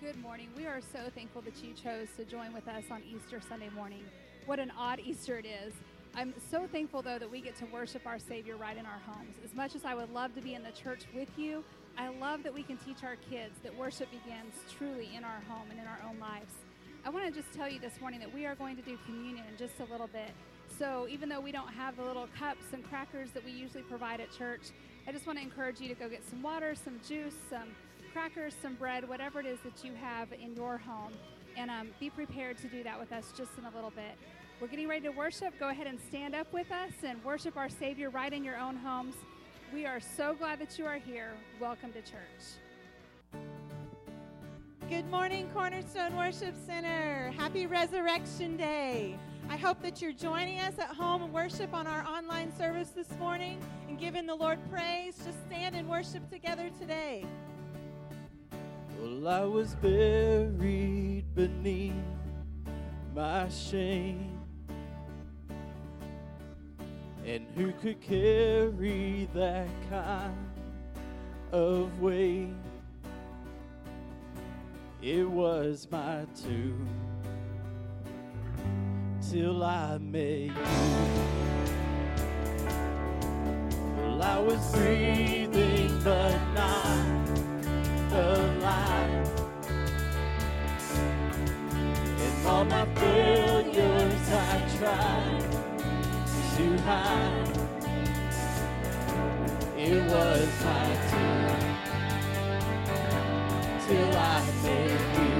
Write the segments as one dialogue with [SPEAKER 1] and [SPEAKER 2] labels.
[SPEAKER 1] Good morning. We are so thankful that you chose to join with us on Easter Sunday morning. What an odd Easter it is. I'm so thankful, though, that we get to worship our Savior right in our homes. As much as I would love to be in the church with you, I love that we can teach our kids that worship begins truly in our home and in our own lives. I want to just tell you this morning that we are going to do communion in just a little bit. So, even though we don't have the little cups and crackers that we usually provide at church, I just want to encourage you to go get some water, some juice, some crackers, some bread, whatever it is that you have in your home. And um, be prepared to do that with us just in a little bit. We're getting ready to worship. Go ahead and stand up with us and worship our Savior right in your own homes. We are so glad that you are here. Welcome to church.
[SPEAKER 2] Good morning, Cornerstone Worship Center. Happy Resurrection Day. I hope that you're joining us at home and worship on our online service this morning and giving the Lord praise. Just stand and worship together today.
[SPEAKER 3] Well, I was buried beneath my shame. And who could carry that kind of weight? It was my tomb till I met you. Well, I was breathing, but not alive. And all my failures I tried to hide. It was my turn till I met you.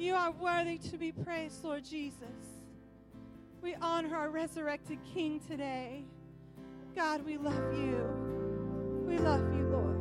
[SPEAKER 3] You are
[SPEAKER 2] worthy to be praised, Lord Jesus. We honor our resurrected King today. God, we love you. We love you, Lord.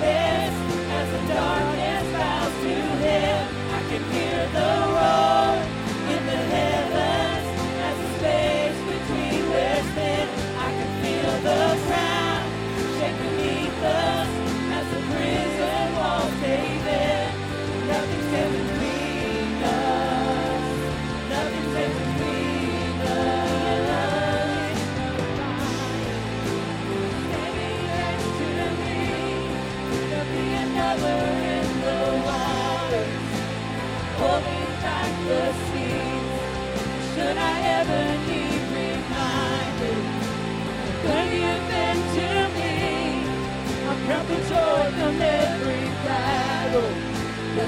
[SPEAKER 3] Hey.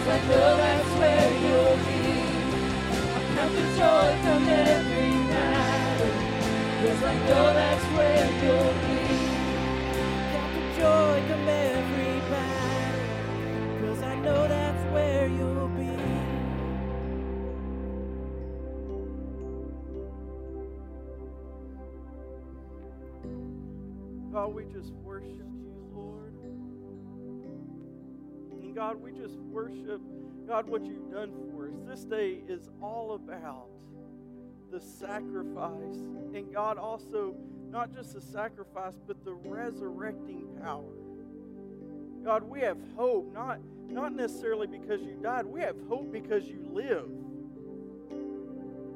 [SPEAKER 3] I know that's where you'll be. Come to joy from every I know that's where you'll be. Got the joy from every I know that's where you'll be. God, we just worship you, God, we just worship, God, what you've done for us. This day is all about the sacrifice. And God, also, not just the sacrifice, but the resurrecting power. God, we have hope, not, not necessarily because you died, we have hope because you live.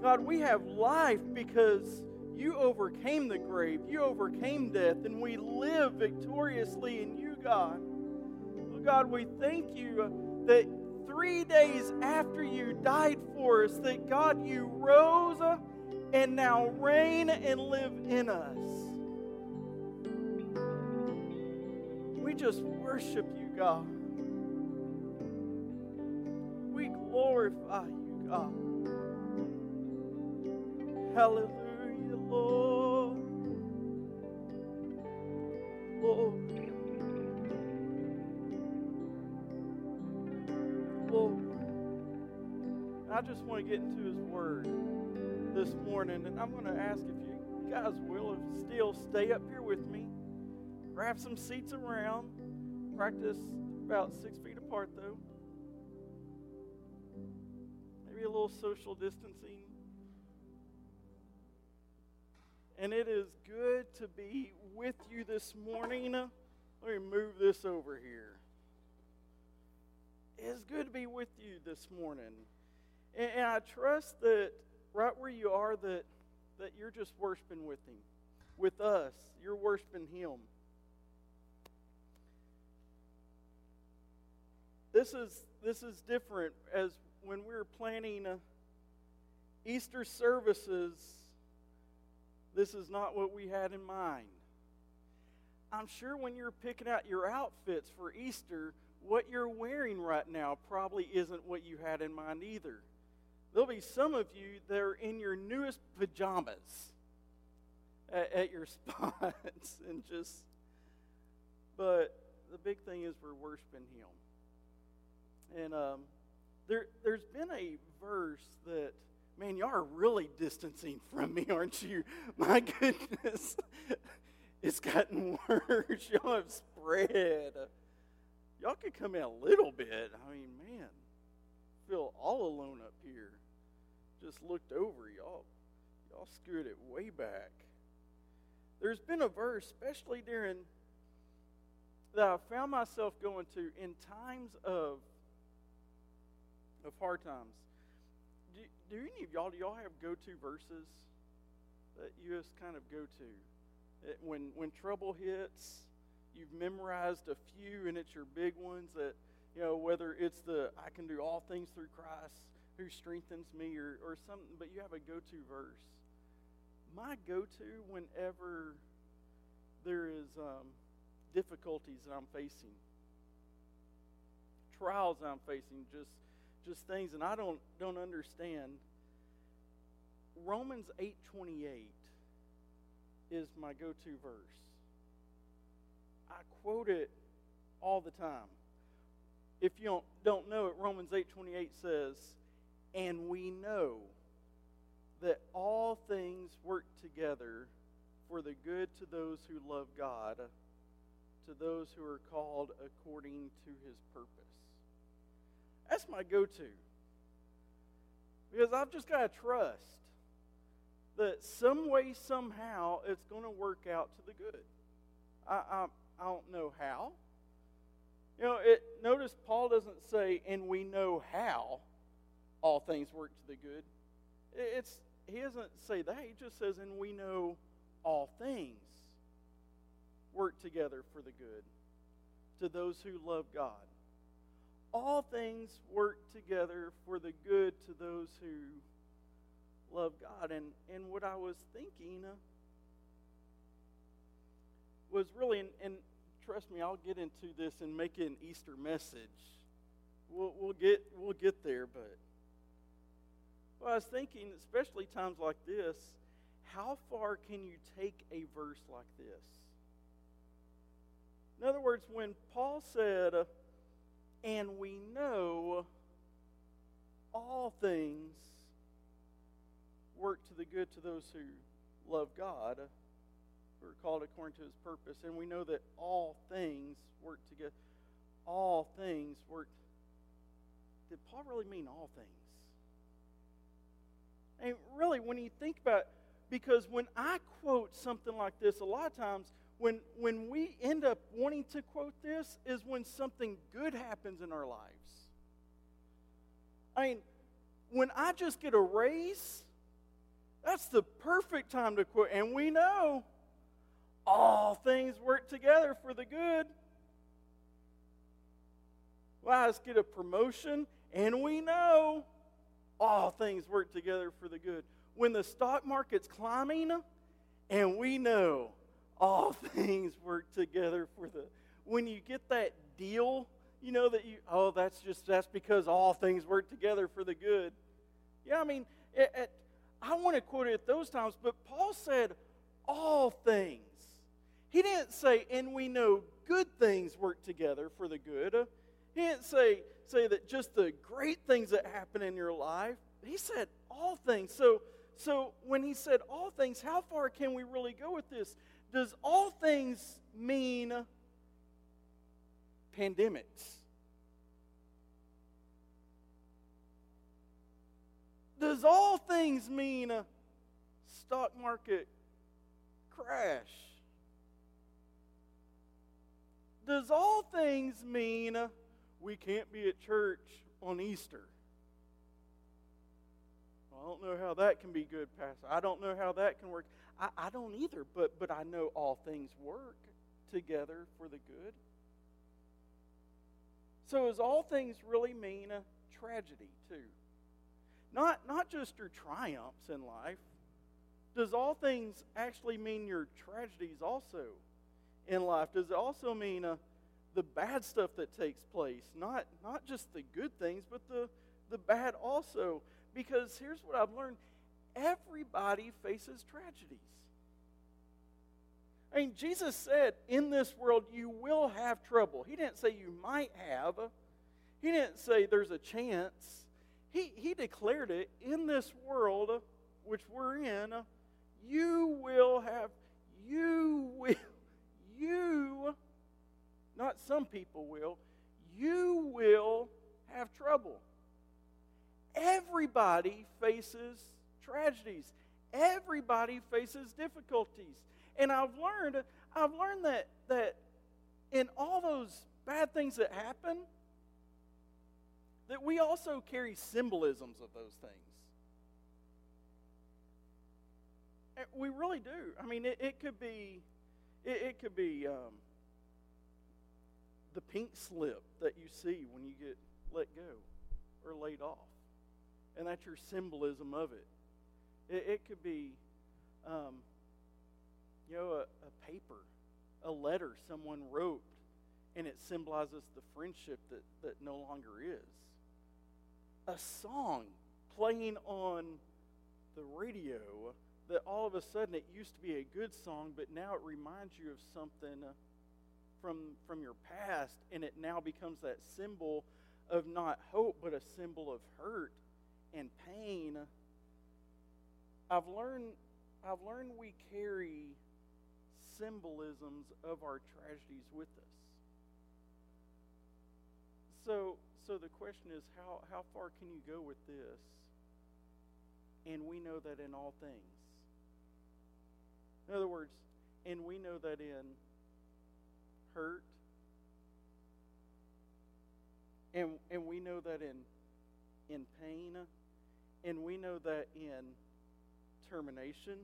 [SPEAKER 3] God, we have life because you overcame the grave, you overcame death, and we live victoriously in you, God. God, we thank you that three days after you died for us, that God, you rose and now reign and live in us. We just worship you, God. We glorify you, God. Hallelujah. Lord. I just want to get into his word this morning, and I'm going to ask if you guys will still stay up here with me. Grab some seats around. Practice about six feet apart, though. Maybe a little social distancing. And it is good to be with you this morning. Let me move this over here. It's good to be with you this morning. And, and I trust that right where you are that that you're just worshiping with him. With us. You're worshiping him. This is this is different as when we were planning uh, Easter services this is not what we had in mind. I'm sure when you're picking out your outfits for Easter, what you're wearing right now probably isn't what you had in mind either. There'll be some of you that are in your newest pajamas at, at your spots and just, but the big thing is we're worshiping Him. And um, there, there's been a verse that Man, y'all are really distancing from me, aren't you? My goodness. It's gotten worse. Y'all have spread. Y'all could come in a little bit. I mean, man, feel all alone. Just looked over y'all. Y'all screwed it way back. There's been a verse, especially during that I found myself going to in times of of hard times do do any of y'all do y'all have go-to verses that you just kind of go to it, when when trouble hits you've memorized a few and it's your big ones that you know whether it's the i can do all things through christ who strengthens me or, or something but you have a go-to verse my go-to whenever there is um, difficulties that i'm facing trials i'm facing just just things and I don't don't understand. Romans 8:28 is my go-to verse. I quote it all the time. If you don't, don't know it, Romans 8:28 says, "And we know that all things work together for the good to those who love God, to those who are called according to his purpose." That's my go to. Because I've just got to trust that some way, somehow, it's going to work out to the good. I, I, I don't know how. You know, it, notice Paul doesn't say, and we know how all things work to the good. It's, he doesn't say that. He just says, and we know all things work together for the good to those who love God all things work together for the good to those who love God. And, and what I was thinking uh, was really, and, and, trust me, I'll get into this and make it an Easter message. We'll, we'll get we'll get there, but well, I was thinking, especially times like this, how far can you take a verse like this? In other words, when Paul said, "And we know all things work to the good to those who love God." who are called according to his purpose. And we know that all things work together. All things work. Did Paul really mean all things? And really, when you think about it, because when I quote something like this, a lot of times when, when we end up wanting to quote this is when something good happens in our lives. I mean, when I just get a raise, that's the perfect time to quote. And we know all things work together for the good. Well, I just get a promotion, and we know all things work together for the good. When the stock market's climbing, and we know all things work together for the when you get that deal, you know that you oh that's just that's because all things work together for the good. Yeah, I mean, it, it, I want to quote it at those times, but Paul said all things. He didn't say, and we know good things work together for the good. He didn't say, say that just the great things that happen in your life. He said all things. So, so when he said all things, how far can we really go with this? Does all things mean pandemics? Does all things mean a stock market crash? Does all things mean we can't be at church on Easter? Well, I don't know how that can be good, Pastor. I don't know how that can work. I, I don't either, but, but I know all things work together for the good. So, does all things really mean a tragedy, too? Not, not just your triumphs in life. Does all things actually mean your tragedies also? in life? Does it also mean uh, the bad stuff that takes place? Not, not just the good things, but the, the bad also. Because here's what I've learned everybody faces tragedies. I mean, Jesus said, in this world you will have trouble. He didn't say you might have, He didn't say there's a chance. He, he declared it in this world, which we're in, you will have, you will you, not some people will, you will have trouble. Everybody faces tragedies. Everybody faces difficulties. And I've learned, I've learned that, that in all those bad things that happen, that we also carry symbolisms of those things. We really do. I mean, it, it could be it, it could be um, the pink slip that you see when you get let go or laid off. And that's your symbolism of it. It, it could be, um, you know, a, a paper, a letter someone wrote, and it symbolizes the friendship that, that no longer is. A song playing on the radio that all of a sudden it used to be a good song, but now it reminds you of something uh, from, from your past, and it now becomes that symbol of not hope, but a symbol of hurt and pain. I've learned, I've learned we carry symbolisms of our tragedies with us. So, so the question is, how, how far can you go with this? And we know that in all things, in other words, and we know that in hurt, and, and we know that in, in pain, and we know that in termination,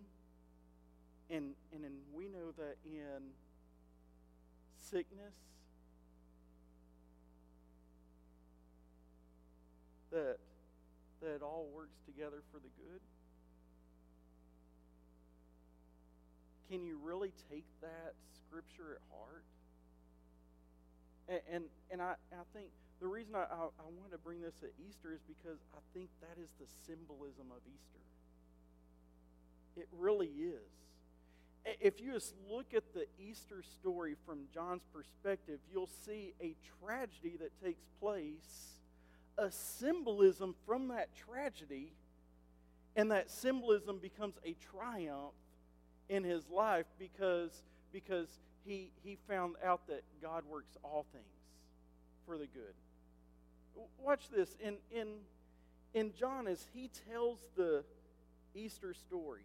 [SPEAKER 3] and, and in, we know that in sickness, that, that it all works together for the good. can you really take that scripture at heart? And, and, and I, I think the reason I, I, I want to bring this at Easter is because I think that is the symbolism of Easter. It really is. If you just look at the Easter story from John's perspective, you'll see a tragedy that takes place, a symbolism from that tragedy, and that symbolism becomes a triumph in his life because, because he, he found out that God works all things for the good. Watch this. In, in, in John, as he tells the Easter story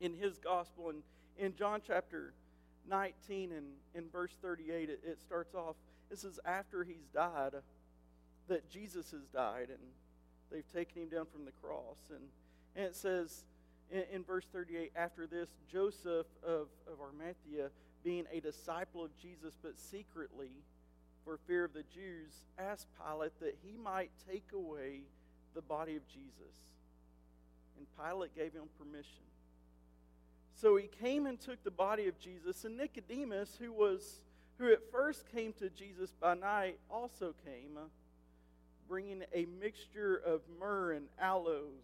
[SPEAKER 3] in his gospel, and in John chapter 19 and in verse 38, it, it starts off. This is after he's died, that Jesus has died, and they've taken him down from the cross. And, and it says in, in verse 38 after this, Joseph of, of Arimathea, being a disciple of Jesus, but secretly, for fear of the Jews, asked Pilate that he might take away the body of Jesus. And Pilate gave him permission. So he came and took the body of Jesus, and Nicodemus, who was who at first came to Jesus by night, also came, bringing a mixture of myrrh and aloes,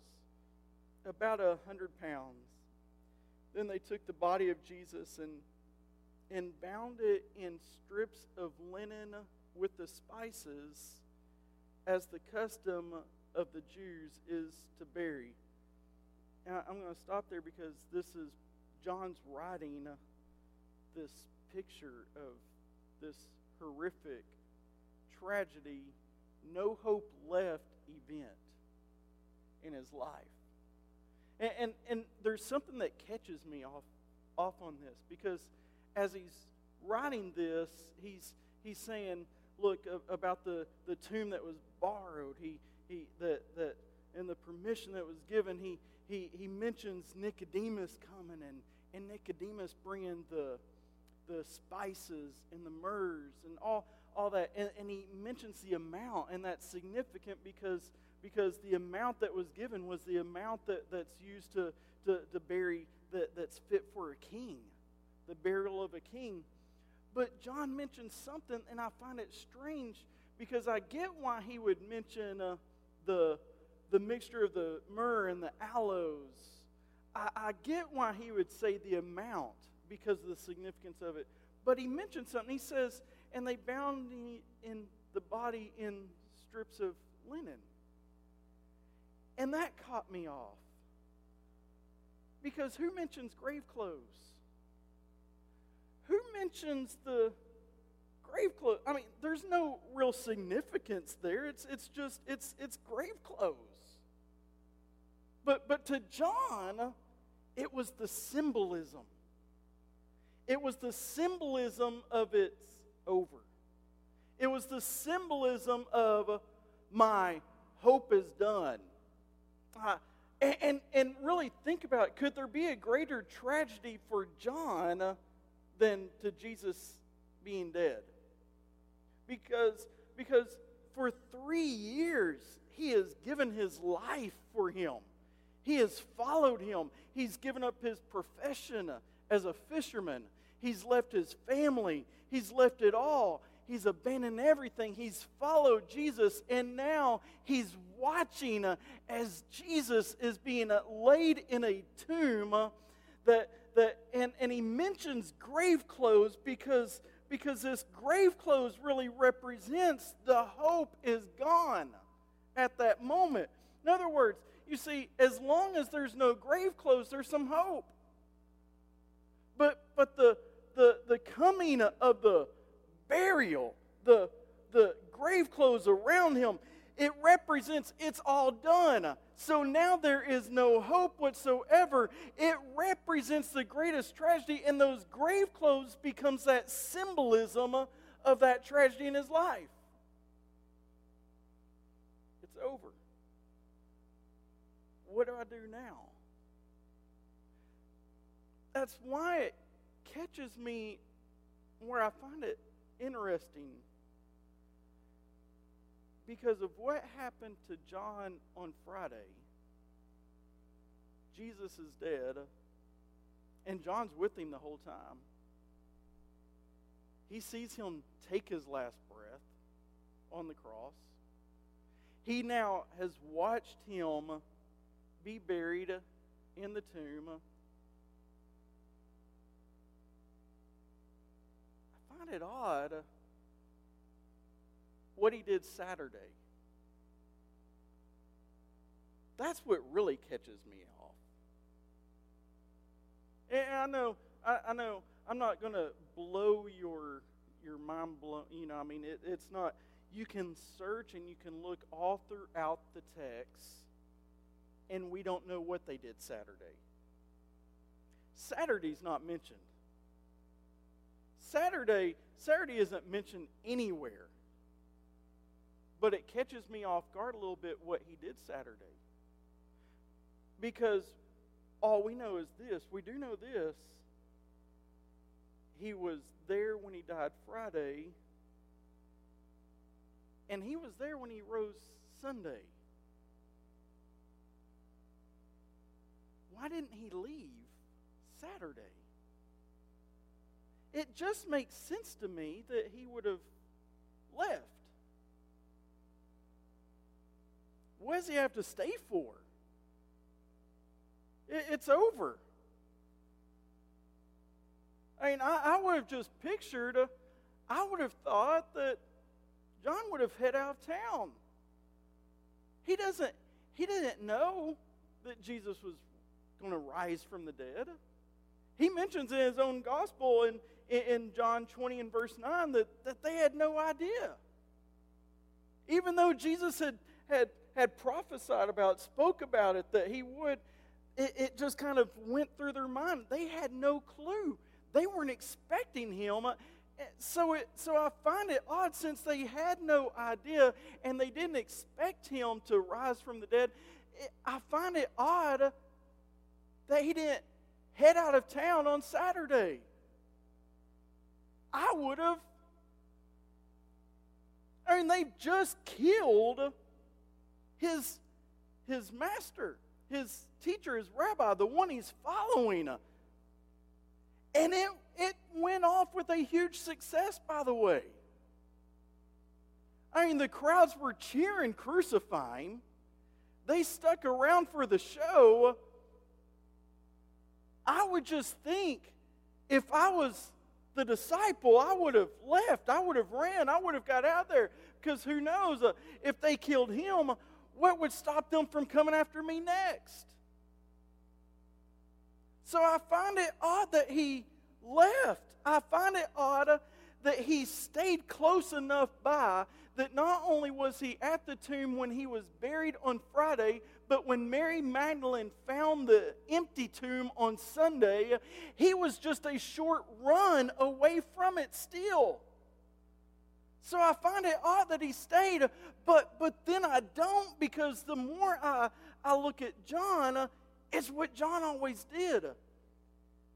[SPEAKER 3] about a hundred pounds. Then they took the body of Jesus and and bound it in strips of linen with the spices, as the custom of the Jews is to bury. Now, I'm going to stop there because this is John's writing this picture of this horrific tragedy, no hope left event in his life. And, and, and there's something that catches me off, off on this because as he's writing this, he's, he's saying, look, about the, the tomb that was borrowed, he, he, that, that, and the permission that was given, he, he, he mentions Nicodemus coming and, and Nicodemus bringing the, the spices and the myrrhs and all, all that. And, and he mentions the amount, and that's significant because, because the amount that was given was the amount that, that's used to, to, to bury that, that's fit for a king the burial of a king. But John mentions something, and I find it strange because I get why he would mention uh, the, the mixture of the myrrh and the aloes. I, I get why he would say the amount because of the significance of it. But he mentions something. He says, and they bound me in the body in strips of linen. And that caught me off. Because who mentions grave clothes? who mentions the grave clothes? I mean, there's no real significance there. It's, it's just, it's, it's grave clothes. But, but to John, it was the symbolism. It was the symbolism of it's over. It was the symbolism of my hope is done. Uh, and, and, and, really think about it. Could there be a greater tragedy for John than to Jesus being dead. Because, because for three years, he has given his life for him. He has followed him. He's given up his profession as a fisherman. He's left his family. He's left it all. He's abandoned everything. He's followed Jesus. And now he's watching uh, as Jesus is being uh, laid in a tomb uh, that, that and, and he mentions grave clothes because, because this grave clothes really represents the hope is gone at that moment. In other words, you see, as long as there's no grave clothes, there's some hope. But but the the the coming of the burial, the the grave clothes around him, it represents it's all done. So now there is no hope whatsoever. It represents the greatest tragedy, and those grave clothes becomes that symbolism of that tragedy in his life. It's over. What do I do now? That's why it catches me where I find it interesting because of what happened to John on Friday. Jesus is dead, and John's with him the whole time. He sees him take his last breath. on the cross. He now has watched him be buried in the tomb. Find it odd what he did Saturday. That's what really catches me off. And I know, I, I know, I'm not going to blow your your mind blown. You know, I mean, it, it's not. You can search and you can look all throughout the text, and we don't know what they did Saturday. Saturday's not mentioned. Saturday, Saturday isn't mentioned anywhere. But it catches me off guard a little bit what he did Saturday. Because all we know is this. We do know this. He was there when he died Friday, and he was there when he rose Sunday. Why didn't he leave Saturday? It just makes sense to me that he would have left. What does he have to stay for? It's over. I mean, I, I would have just pictured, a, I would have thought that John would have head out of town. He doesn't, he didn't know that Jesus was going to rise from the dead. He mentions in his own gospel in, in John 20 and verse 9 that, that they had no idea. Even though Jesus had, had, had prophesied about, spoke about it, that he would, it, it just kind of went through their mind. They had no clue they weren't expecting him. Uh, so, it, so I find it odd since they had no idea and they didn't expect him to rise from the dead. I find it odd that he didn't head out of town on Saturday. I would have. I mean, they've just killed his, his master, his teacher, his rabbi, the one he's following. And it, it went off with a huge success, by the way. I mean, the crowds were cheering, crucifying. They stuck around for the show. I would just think if I was the disciple, I would have left. I would have ran. I would have got out there. Because who knows, uh, if they killed him, what would stop them from coming after me next? So I find it odd that he left. I find it odd that he stayed close enough by that not only was he at the tomb when he was buried on Friday, but when Mary Magdalene found the empty tomb on Sunday, he was just a short run away from it still. So I find it odd that he stayed, but but then I don't because the more I, I look at John, it's what John always did.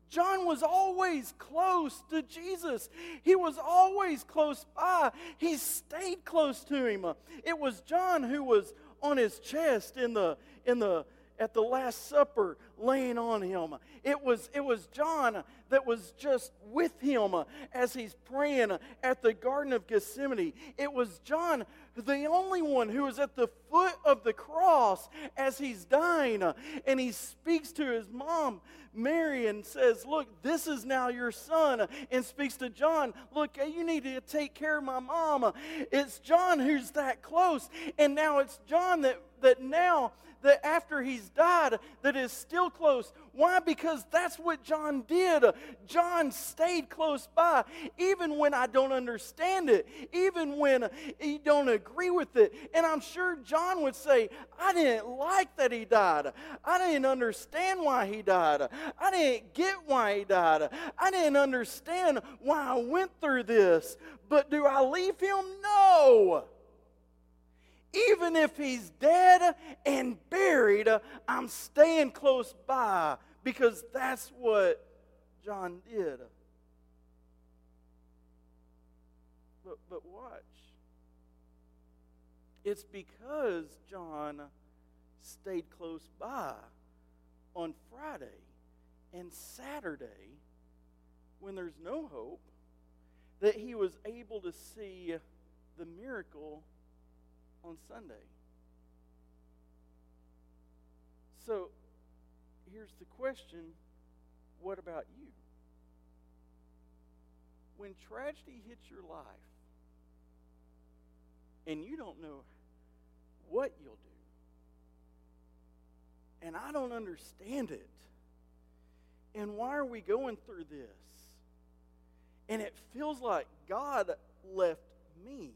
[SPEAKER 3] John was always close to Jesus. He was always close by. He stayed close to him. It was John who was on his chest in the in the at the last supper laying on him. It was it was John that was just with him as he's praying at the garden of Gethsemane. It was John the only one who is at the foot of the cross as he's dying. And he speaks to his mom, Mary, and says, Look, this is now your son. And speaks to John, Look, you need to take care of my mom. It's John who's that close. And now it's John that, that now that after he's died that is still close. Why? Because that's what John did. John stayed close by, even when I don't understand it, even when you don't agree with it. And I'm sure John would say, I didn't like that he died. I didn't understand why he died. I didn't get why he died. I didn't understand why I went through this. But do I leave him? No. Even if he's dead and buried, I'm staying close by because that's what John did. But, but watch. It's because John stayed close by on Friday and Saturday when there's no hope that he was able to see the miracle on Sunday. So here's the question what about you? When tragedy hits your life and you don't know what you'll do, and I don't understand it, and why are we going through this? And it feels like God left me.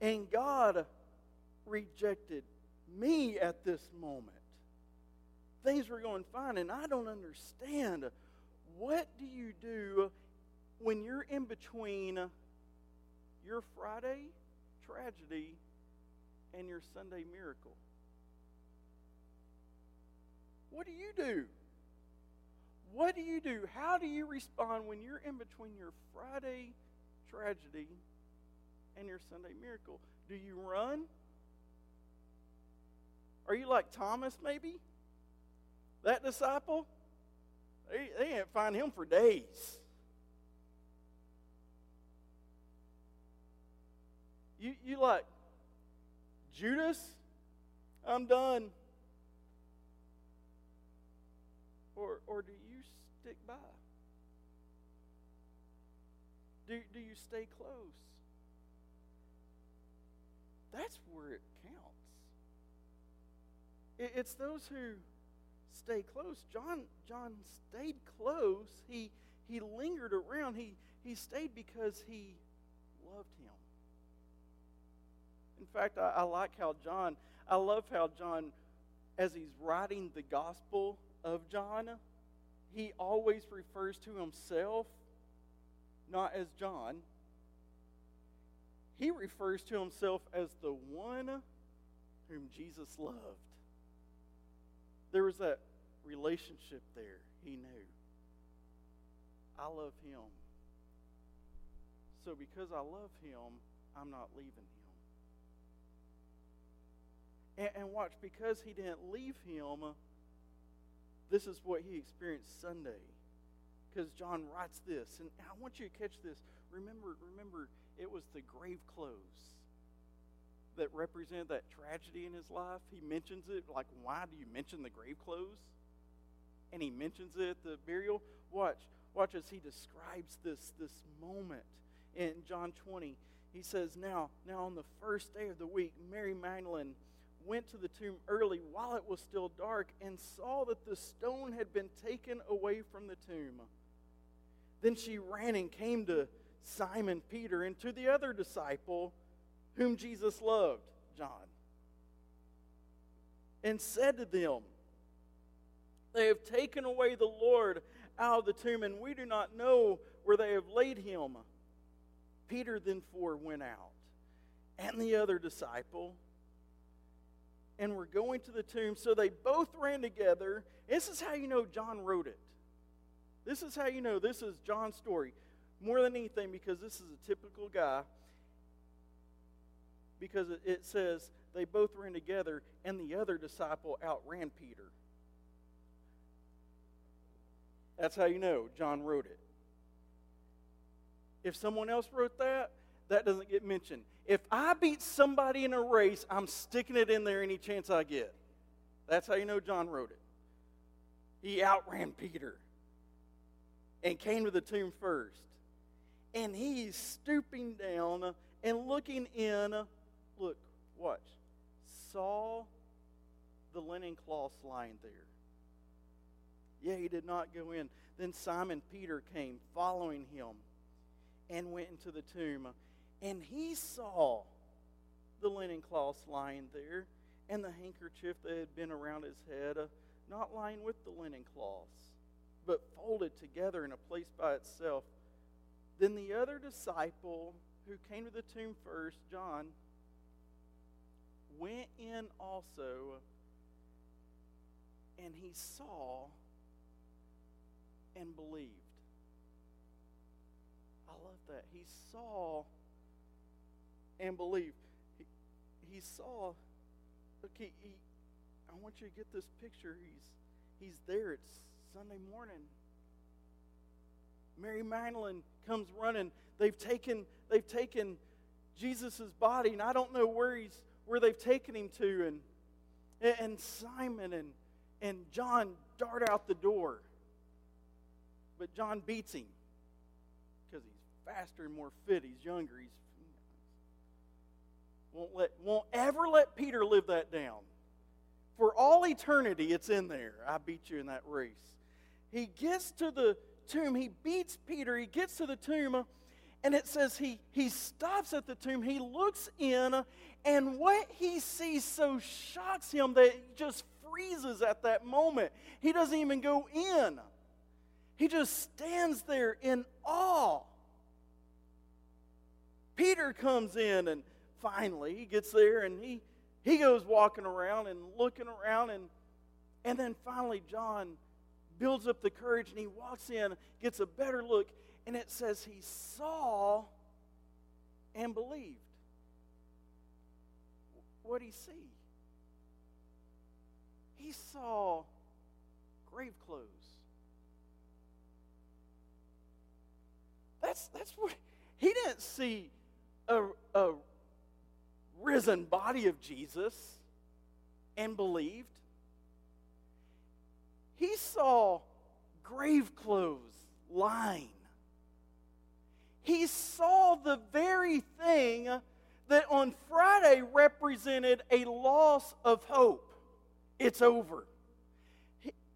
[SPEAKER 3] And God rejected me at this moment. Things were going fine, and I don't understand. What do you do when you're in between your Friday tragedy and your Sunday miracle? What do you do? What do you do? How do you respond when you're in between your Friday tragedy and your Sunday miracle? Do you run? Are you like Thomas, maybe? That disciple? They, they didn't find him for days. You, you like Judas? I'm done. Or, or do you stick by? Do, do you stay close? That's where it counts. It's those who stay close. John, John stayed close. He, he lingered around. He, he stayed because he loved him. In fact, I, I like how John, I love how John, as he's writing the gospel of John, he always refers to himself not as John. He refers to himself as the one whom Jesus loved. There was that relationship there. He knew. I love him. So because I love him, I'm not leaving him. And, and watch, because he didn't leave him, this is what he experienced Sunday. Because John writes this, and I want you to catch this. Remember, remember, it was the grave clothes that represent that tragedy in his life. He mentions it like, why do you mention the grave clothes? And he mentions it at the burial. Watch, watch as he describes this this moment in John 20. He says, Now, now on the first day of the week, Mary Magdalene went to the tomb early while it was still dark and saw that the stone had been taken away from the tomb. Then she ran and came to Simon Peter and to the other disciple whom Jesus loved, John, and said to them, They have taken away the Lord out of the tomb, and we do not know where they have laid him. Peter then four went out, and the other disciple and were going to the tomb. So they both ran together. This is how you know John wrote it. This is how you know this is John's story. More than anything, because this is a typical guy. Because it says they both ran together, and the other disciple outran Peter. That's how you know John wrote it. If someone else wrote that, that doesn't get mentioned. If I beat somebody in a race, I'm sticking it in there any chance I get. That's how you know John wrote it. He outran Peter and came to the tomb first. And he's stooping down and looking in. Look, watch. Saw the linen cloths lying there. Yeah, he did not go in. Then Simon Peter came, following him, and went into the tomb. And he saw the linen cloths lying there and the handkerchief that had been around his head, uh, not lying with the linen cloths, but folded together in a place by itself. Then the other disciple who came to the tomb first, John, went in also, and he saw and believed. I love that. He saw and believed. He, he saw, okay, he, I want you to get this picture. He's, he's there. It's Sunday morning. Mary Magdalene comes running. They've taken, they've taken Jesus' body, and I don't know where he's where they've taken him to, and and Simon and and John dart out the door. But John beats him because he's faster and more fit. He's younger. He's won't let won't ever let Peter live that down. For all eternity, it's in there. I beat you in that race. He gets to the tomb. He beats Peter. He gets to the tomb, and it says he he stops at the tomb. He looks in, and what he sees so shocks him that he just freezes at that moment. He doesn't even go in. He just stands there in awe. Peter comes in and finally he gets there and he he goes walking around and looking around and and then finally John builds up the courage and he walks in, gets a better look, and it says he saw and believed. What did he see? He saw grave clothes. That's that's what he didn't see a, a risen body of Jesus and believed. He saw grave clothes lying. He saw the very thing that on Friday represented a loss of hope. It's over.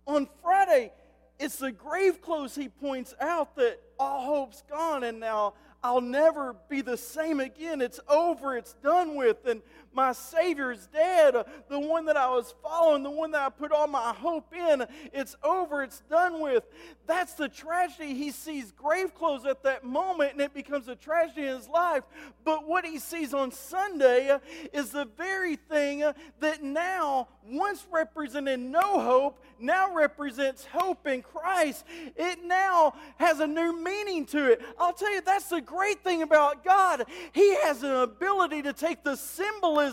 [SPEAKER 3] On Friday, it's the grave clothes he points out that all hope's gone and now I'll never be the same again. It's over. It's done with. And my Savior's dead. The one that I was following, the one that I put all my hope in. It's over. It's done with. That's the tragedy. He sees grave clothes at that moment and it becomes a tragedy in his life. But what he sees on Sunday is the very thing that now, once represented no hope, now represents hope in Christ. It now has a new meaning to it. I'll tell you, that's the great thing about God. He has an ability to take the symbolism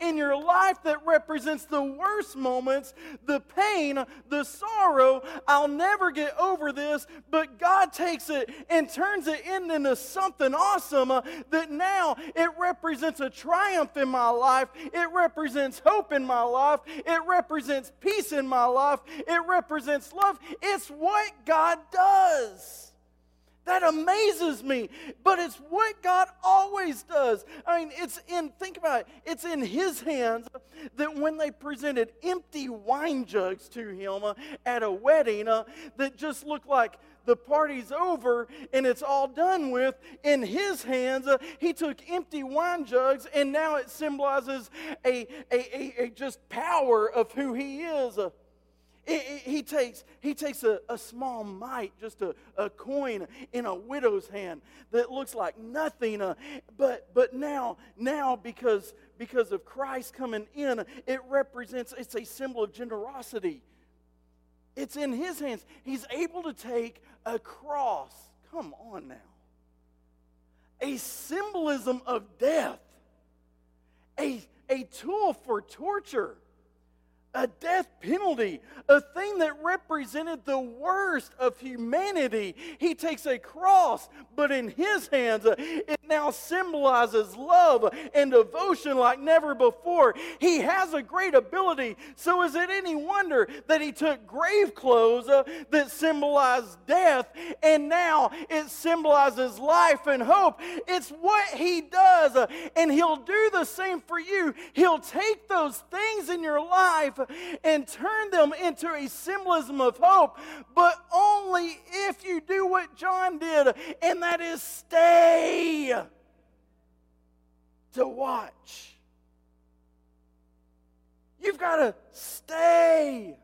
[SPEAKER 3] in your life that represents the worst moments, the pain, the sorrow. I'll never get over this, but God takes it and turns it into something awesome that now it represents a triumph in my life. It represents hope in my life. It represents peace in my life. It represents love. It's what God does. That amazes me. But it's what God always does. I mean, it's in, think about it, it's in His hands that when they presented empty wine jugs to Him uh, at a wedding uh, that just looked like the party's over and it's all done with, in His hands, uh, He took empty wine jugs and now it symbolizes a, a, a, a just power of who He is. Uh, he takes, he takes a, a small mite, just a, a coin in a widow's hand that looks like nothing. Uh, but, but now, now because, because of Christ coming in, it represents, it's a symbol of generosity. It's in his hands. He's able to take a cross. Come on now. A symbolism of death. A, a tool for torture a death penalty, a thing that represented the worst of humanity. He takes a cross, but in his hands, it now symbolizes love and devotion like never before. He has a great ability. So, is it any wonder that he took grave clothes uh, that symbolized death and now it symbolizes life and hope? It's what he does, uh, and he'll do the same for you. He'll take those things in your life and turn them into a symbolism of hope, but only if you do what John did, and that is stay to watch. You've got to stay.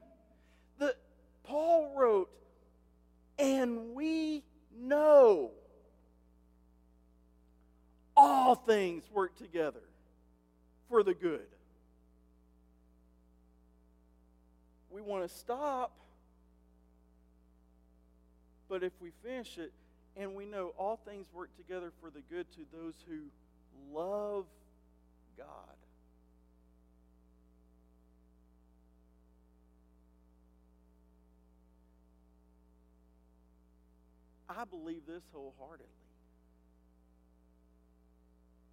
[SPEAKER 3] The, Paul wrote, and we know all things work together for the good we want to stop. But if we finish it and we know all things work together for the good to those who love God. I believe this wholeheartedly.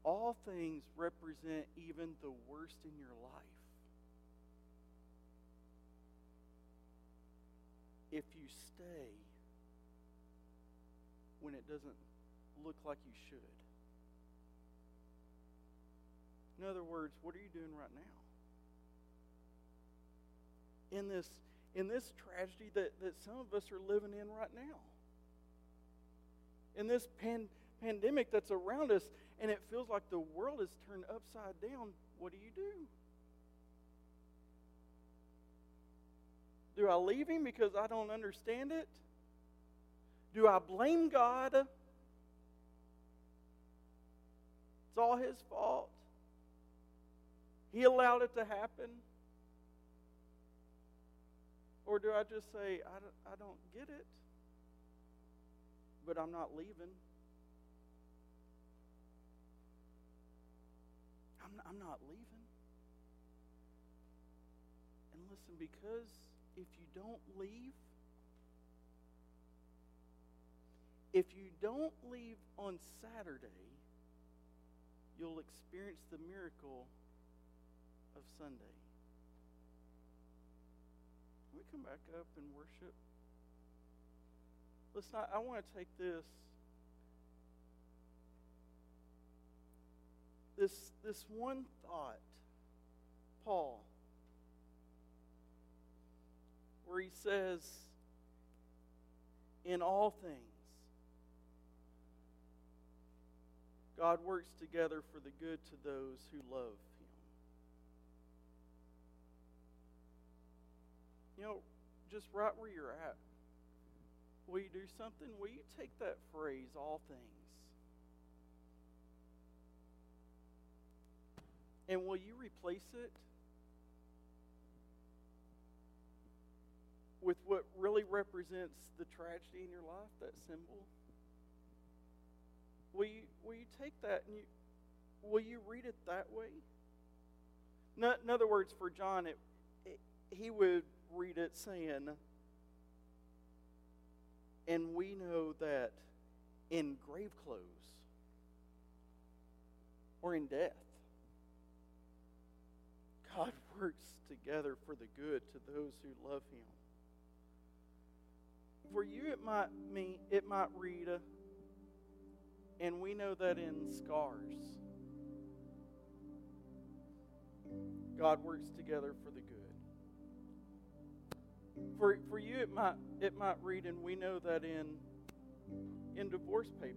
[SPEAKER 3] all things represent even the worst in your life. You stay when it doesn't look like you should. In other words, what are you doing right now? In this in this tragedy that, that some of us are living in right now. In this pan, pandemic that's around us, and it feels like the world is turned upside down, what do you do? Do I leave him because I don't understand it? Do I blame God? It's all his fault. He allowed it to happen. Or do I just say, I don't, I don't get it, but I'm not leaving? I'm, I'm not leaving. And listen, because if you don't leave, if you don't leave on Saturday, you'll experience the miracle of Sunday. Can we come back up and worship? Listen, I, I want to take this. This, this one thought, Paul, where he says, in all things, God works together for the good to those who love him. you know, just right where you're at, will you do something? Will you take that phrase, all things, and will you replace it with what really represents the tragedy in your life, that symbol? Will you, will you take that and you, will you read it that way? In other words, for John, it, it, he would read it saying, and we know that in grave clothes or in death, God works together for the good to those who love Him. For you, it might mean it might read, uh, and we know that in scars, God works together for the good. For, for you, it might, it might read, and we know that in, in divorce papers.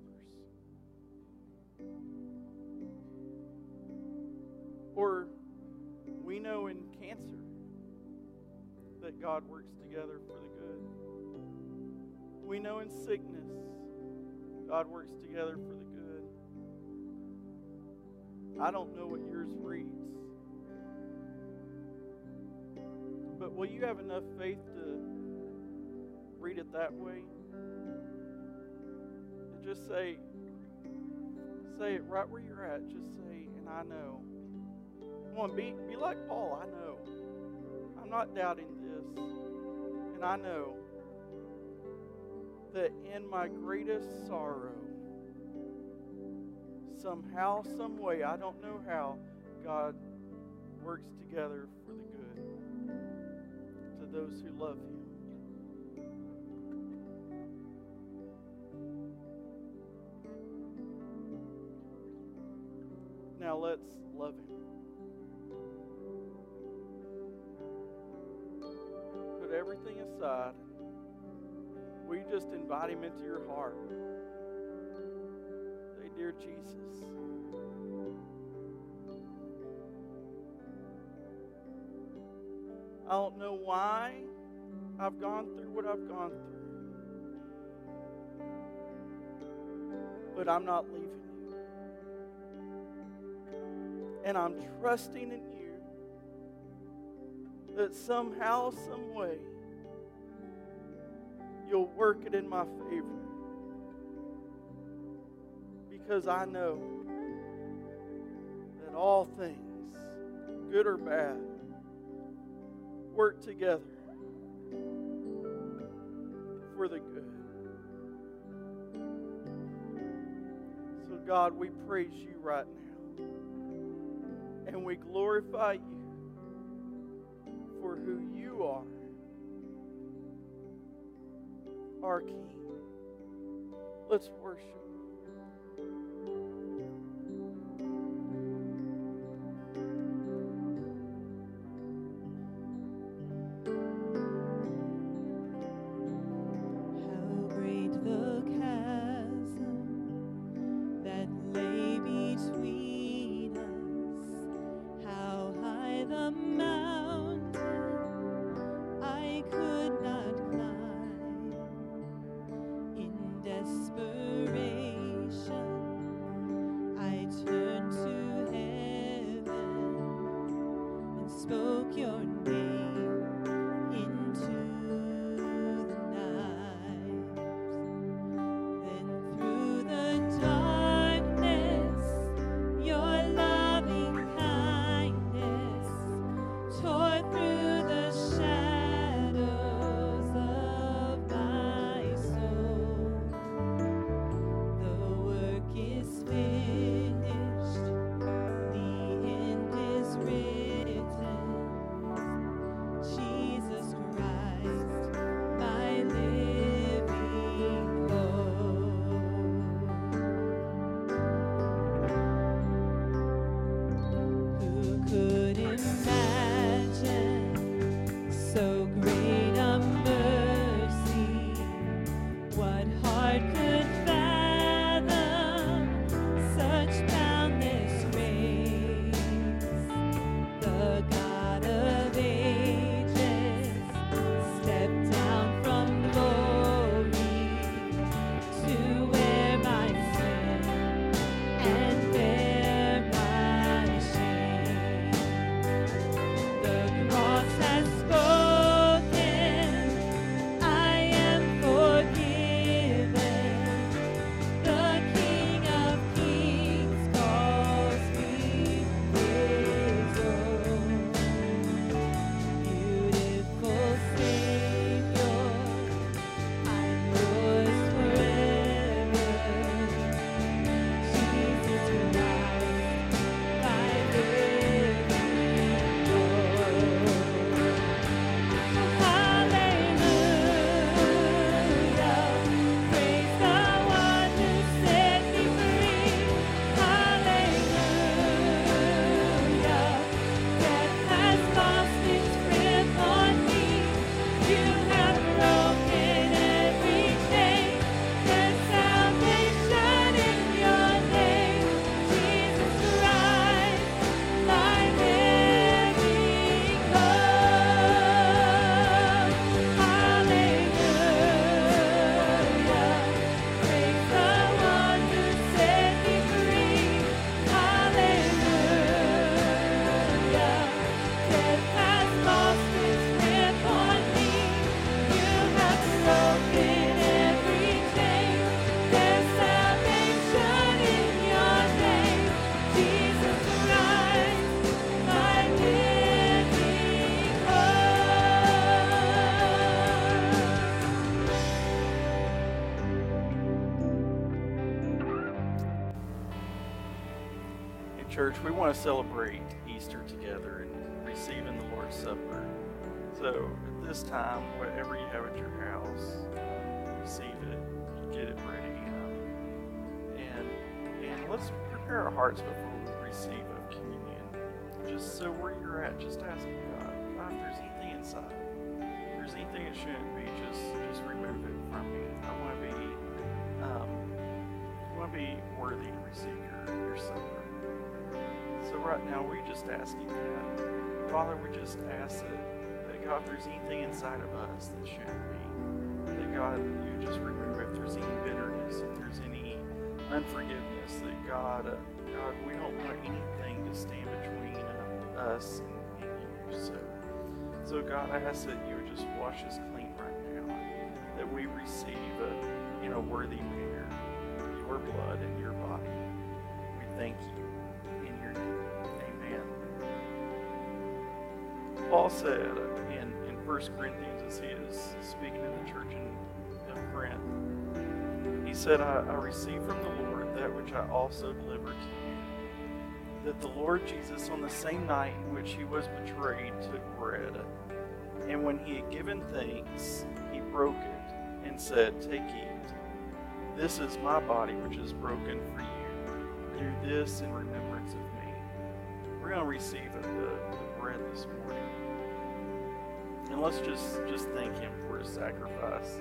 [SPEAKER 3] Or we know in cancer that God works together for the. We know in sickness, God works together for the good. I don't know what yours reads. But will you have enough faith to read it that way? And just say, say it right where you're at. Just say, and I know. Come on, be, be like Paul. I know. I'm not doubting this. And I know that in my greatest sorrow, somehow, some way, I don't know how, God works together for the good to those who love Him. Now let's love Him. Put everything aside. Will you just invite Him into your heart? Say, Dear Jesus, I don't know why I've gone through what I've gone through. But I'm not leaving you. And I'm trusting in you that somehow, some way, you'll work it in my favor. Because I know that all things, good or bad, work together for the good. So, God, we praise you right now. And we glorify you for who you are, our King. Let's worship.
[SPEAKER 4] In
[SPEAKER 3] church, we want to celebrate Easter together and receiving the Lord's Supper. So at this time, whatever you have at your house, receive it, get it ready, and and let's prepare our hearts before we receive of communion. Just so where you're at, just ask God, God, if there's anything inside, if there's anything that shouldn't be, just just remove it from me. I want to be, um, I want to be worthy to receive your your supper. So right now, we just ask you that. Father, we just ask that, that God, if there's anything inside of us that shouldn't be, that God, you just remove. If there's any bitterness, if there's any unforgiveness, that God, uh, God, we don't want anything to stand between uh, us and, and you. So, so God, I ask that you would just wash us clean right now, that we receive uh, in a worthy manner your blood and your body. We thank you Paul said in, in 1 Corinthians, as he is speaking to the church in, in Corinth, he said, I, I received from the Lord that which I also delivered to you.
[SPEAKER 4] that the Lord Jesus, on the same night in which he was betrayed, took bread. And when he had given thanks, he broke it and said, Take, eat. This is my body, which is broken for you. Do this in remembrance of me. We're going to receive the, the bread this morning. And let's just, just thank him for his sacrifice.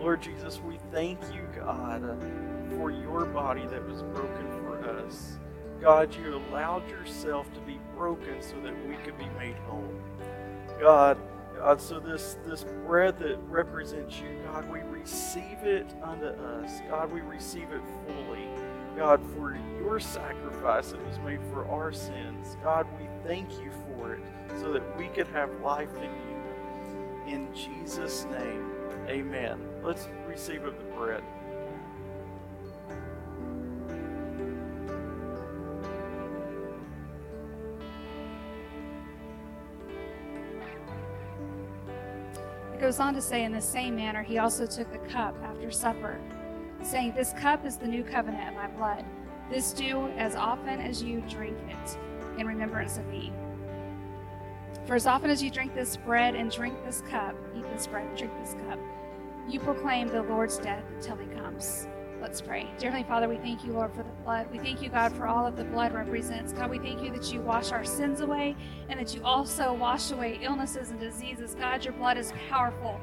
[SPEAKER 4] Lord Jesus, we thank you, God, for your body that was broken for us. God, you allowed yourself to be broken so that we could be made whole. God, God, so this, this bread that represents you, God, we receive it unto us. God, we receive it fully. God, for your sacrifice that was made for our sins. God, we thank you for it so that we could have life in you. In Jesus' name, amen. Let's receive of the bread.
[SPEAKER 1] It goes on to say, in the same manner, he also took the cup after supper, saying, This cup is the new covenant of my blood. This do as often as you drink it in remembrance of me. For as often as you drink this bread and drink this cup, eat this bread and drink this cup, you proclaim the Lord's death until he comes. Let's pray. Dear Heavenly Father, we thank you, Lord, for the blood. We thank you, God, for all that the blood represents. God, we thank you that you wash our sins away and that you also wash away illnesses and diseases. God, your blood is powerful.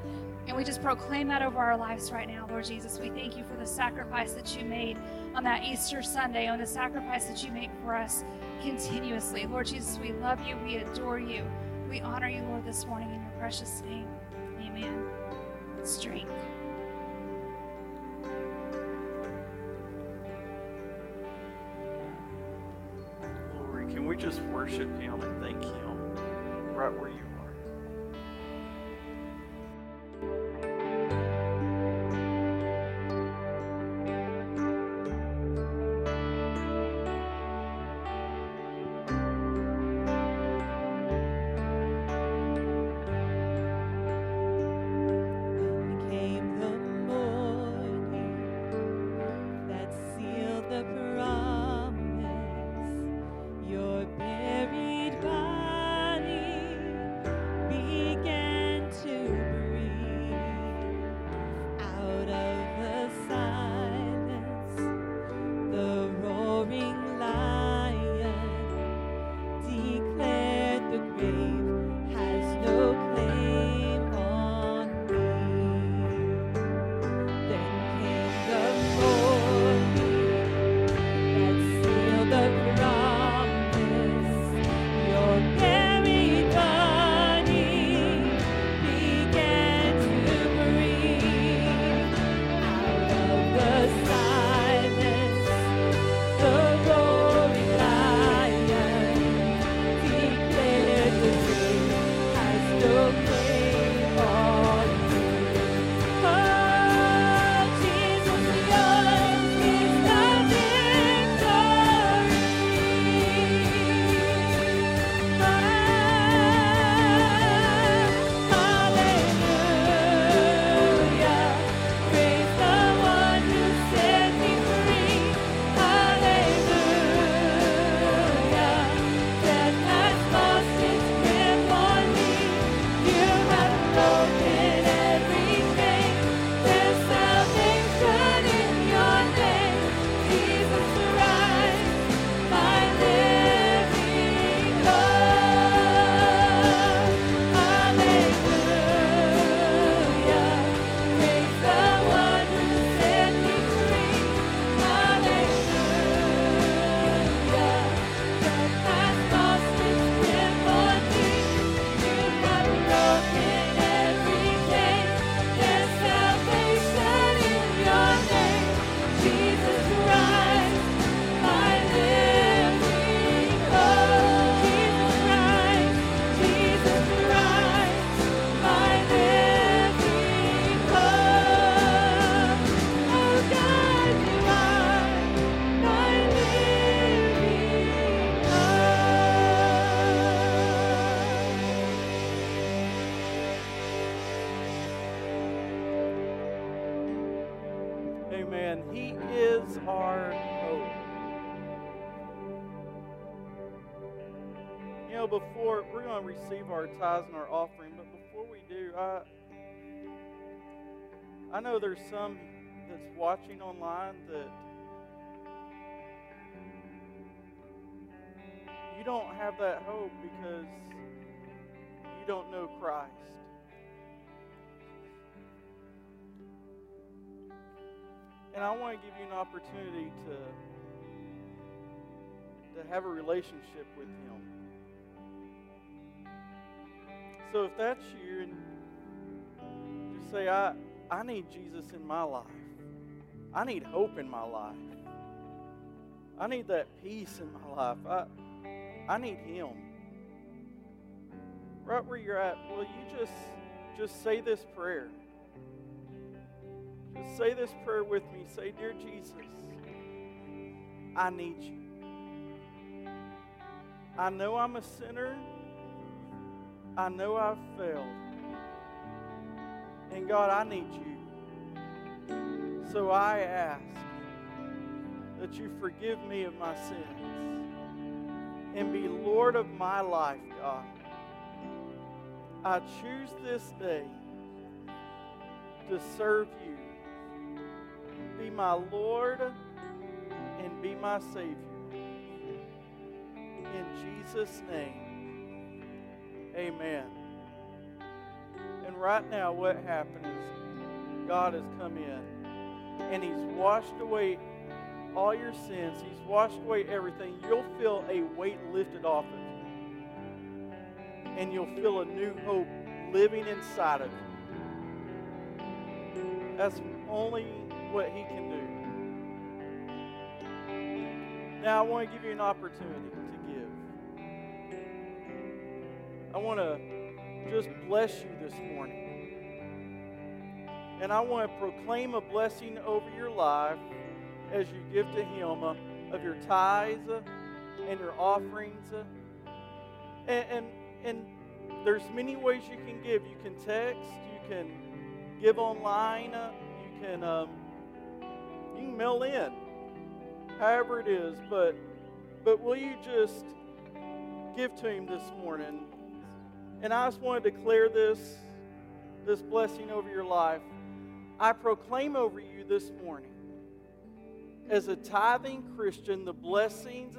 [SPEAKER 1] And we just proclaim that over our lives right now, Lord Jesus. We thank you for the sacrifice that you made on that Easter Sunday, on the sacrifice that you make for us continuously. Lord Jesus, we love you. We adore you. We honor you, Lord, this morning in your precious name. Amen. Let's drink.
[SPEAKER 4] Can we just worship him and thank him right where our
[SPEAKER 3] tithes and our offering, but before we do, I I know there's some that's watching online that you don't have that hope because you don't know Christ. And I want to give you an opportunity to to have a relationship with him. So if that's you and just say I I need Jesus in my life. I need hope in my life. I need that peace in my life. I I need him. Right where you're at, will you just just say this prayer? Just say this prayer with me. Say, Dear Jesus, I need you. I know I'm a sinner. I know I've failed. And God, I need you. So I ask that you forgive me of my sins and be Lord of my life, God. I choose this day to serve you. Be my Lord and be my Savior. In Jesus' name, amen. And right now, what happened is God has come in and He's washed away all your sins, He's washed away everything. You'll feel a weight lifted off of you, and you'll feel a new hope living inside of you. That's only what He can do. Now, I want to give you an opportunity I want to just bless you this morning. And I want to proclaim a blessing over your life as you give to Him uh, of your tithes uh, and your offerings. uh. And, and, and there's many ways you can give. You can text, you can give online, you can um, you can mail in, however it is. But but will you just give to Him this morning? And I just want to declare this, this blessing over your life. I proclaim over you this morning, as a tithing Christian, the blessings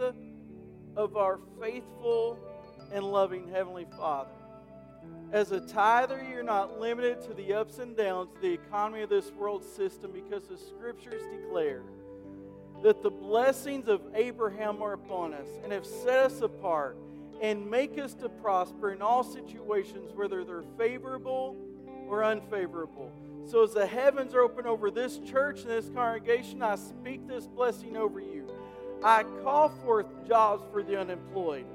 [SPEAKER 3] of our faithful and loving Heavenly Father. As a tither, you're not limited to the ups and downs of the economy of this world system because the scriptures declare that the blessings of Abraham are upon us and have set us apart and make us to prosper in all situations, whether they're favorable or unfavorable. So, as the heavens are open over this church and this congregation, I speak this blessing over you. I call forth jobs for the unemployed,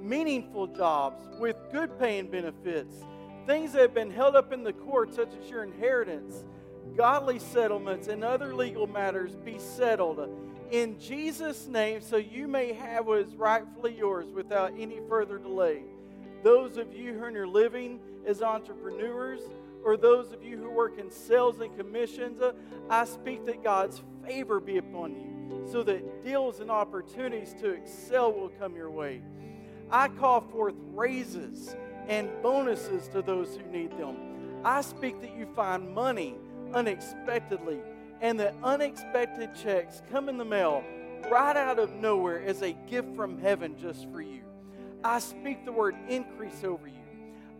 [SPEAKER 3] meaningful jobs with good paying benefits, things that have been held up in the court, such as your inheritance, godly settlements, and other legal matters, be settled in Jesus' name so you may have what is rightfully yours without any further delay. Those of you who are your living as entrepreneurs, or those of you who work in sales and commissions, uh, I speak that God's favor be upon you so that deals and opportunities to excel will come your way. I call forth raises and bonuses to those who need them. I speak that you find money unexpectedly and the unexpected checks come in the mail right out of nowhere as a gift from heaven just for you. I speak the word increase over you.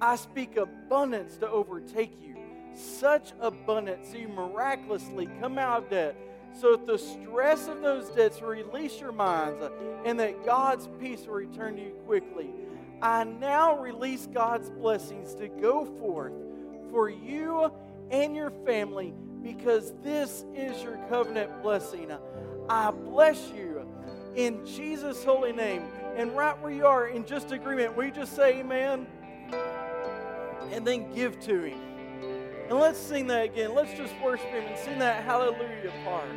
[SPEAKER 3] I speak abundance to overtake you. Such abundance you miraculously come out of debt. So that the stress of those debts release your minds and that God's peace will return to you quickly. I now release God's blessings to go forth for you and your family because this is your covenant blessing. I bless you in Jesus' holy name. And right where you are, in just agreement, we just say amen and then give to Him. And let's sing that again. Let's just worship Him and sing that hallelujah part.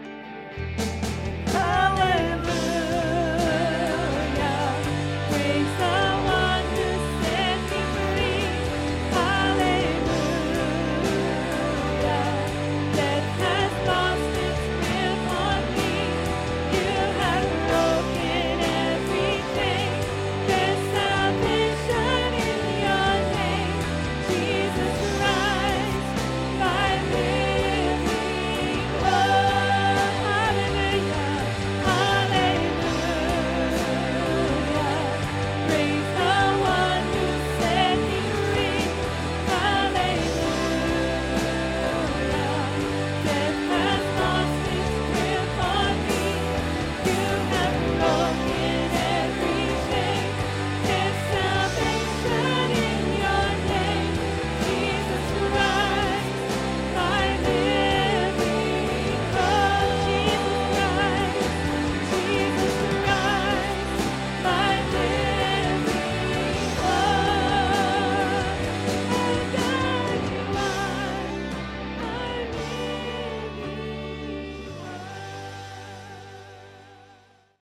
[SPEAKER 3] Hallelujah.